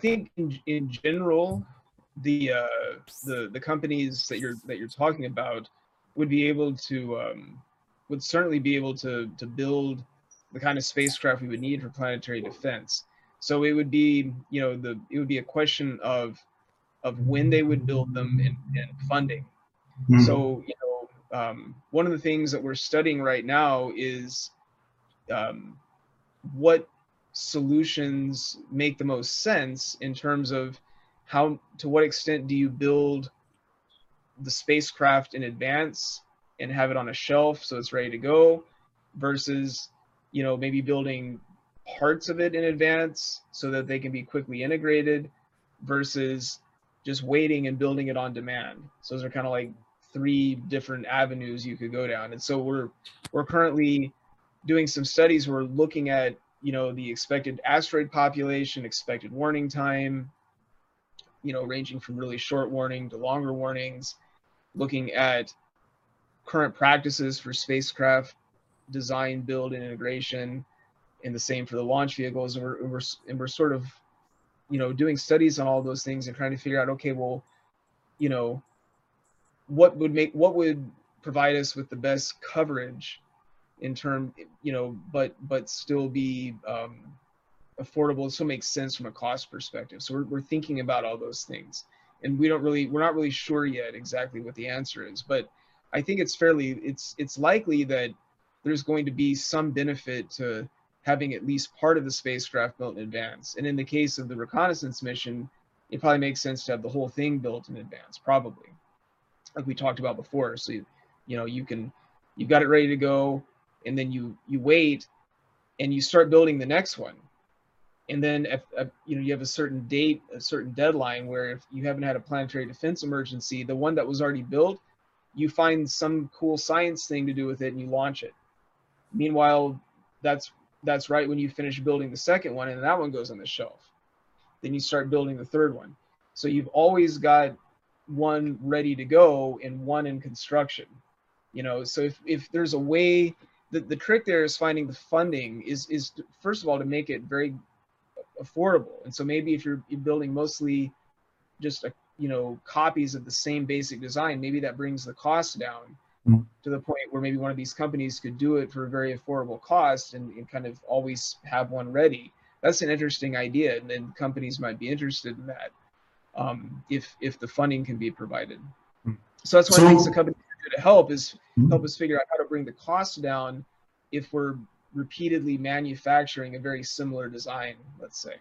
think in, in general, the uh, the the companies that you're that you're talking about would be able to um, would certainly be able to to build the kind of spacecraft we would need for planetary defense. So it would be, you know, the it would be a question of of when they would build them and, and funding. Mm-hmm. So, you know, um, one of the things that we're studying right now is um, what solutions make the most sense in terms of how to what extent do you build the spacecraft in advance and have it on a shelf so it's ready to go versus you know maybe building parts of it in advance so that they can be quickly integrated versus just waiting and building it on demand. So those are kind of like three different avenues you could go down. And so we're we're currently doing some studies. We're looking at you know the expected asteroid population expected warning time you know ranging from really short warning to longer warnings looking at current practices for spacecraft design, build, and integration, and the same for the launch vehicles. And we're, we're, and we're sort of, you know, doing studies on all those things and trying to figure out, okay, well, you know, what would make, what would provide us with the best coverage in term, you know, but, but still be um, affordable, it still makes sense from a cost perspective. So we're, we're thinking about all those things. And we don't really, we're not really sure yet exactly what the answer is, but I think it's fairly, it's, it's likely that there's going to be some benefit to having at least part of the spacecraft built in advance. And in the case of the reconnaissance mission, it probably makes sense to have the whole thing built in advance, probably, like we talked about before. So, you, you know, you can, you've got it ready to go, and then you you wait, and you start building the next one. And then, if, if you know, you have a certain date, a certain deadline where if you haven't had a planetary defense emergency, the one that was already built, you find some cool science thing to do with it and you launch it Meanwhile, that's that's right when you finish building the second one and that one goes on the shelf. Then you start building the third one. So you've always got one ready to go and one in construction. You know, so if, if there's a way the, the trick there is finding the funding is is first of all to make it very affordable. And so maybe if you're, building mostly just a, you know copies of the same basic design, maybe that brings the cost down mm-hmm. to the point where maybe one of these companies could do it for a very affordable cost and, and kind of always have one ready. That's an interesting idea, and then companies might be interested in that um, if if the funding can be provided. Mm-hmm. So that's one so, of the things the company to help is mm-hmm. help us figure out how to bring the cost down if we're repeatedly manufacturing a very similar design, let's say.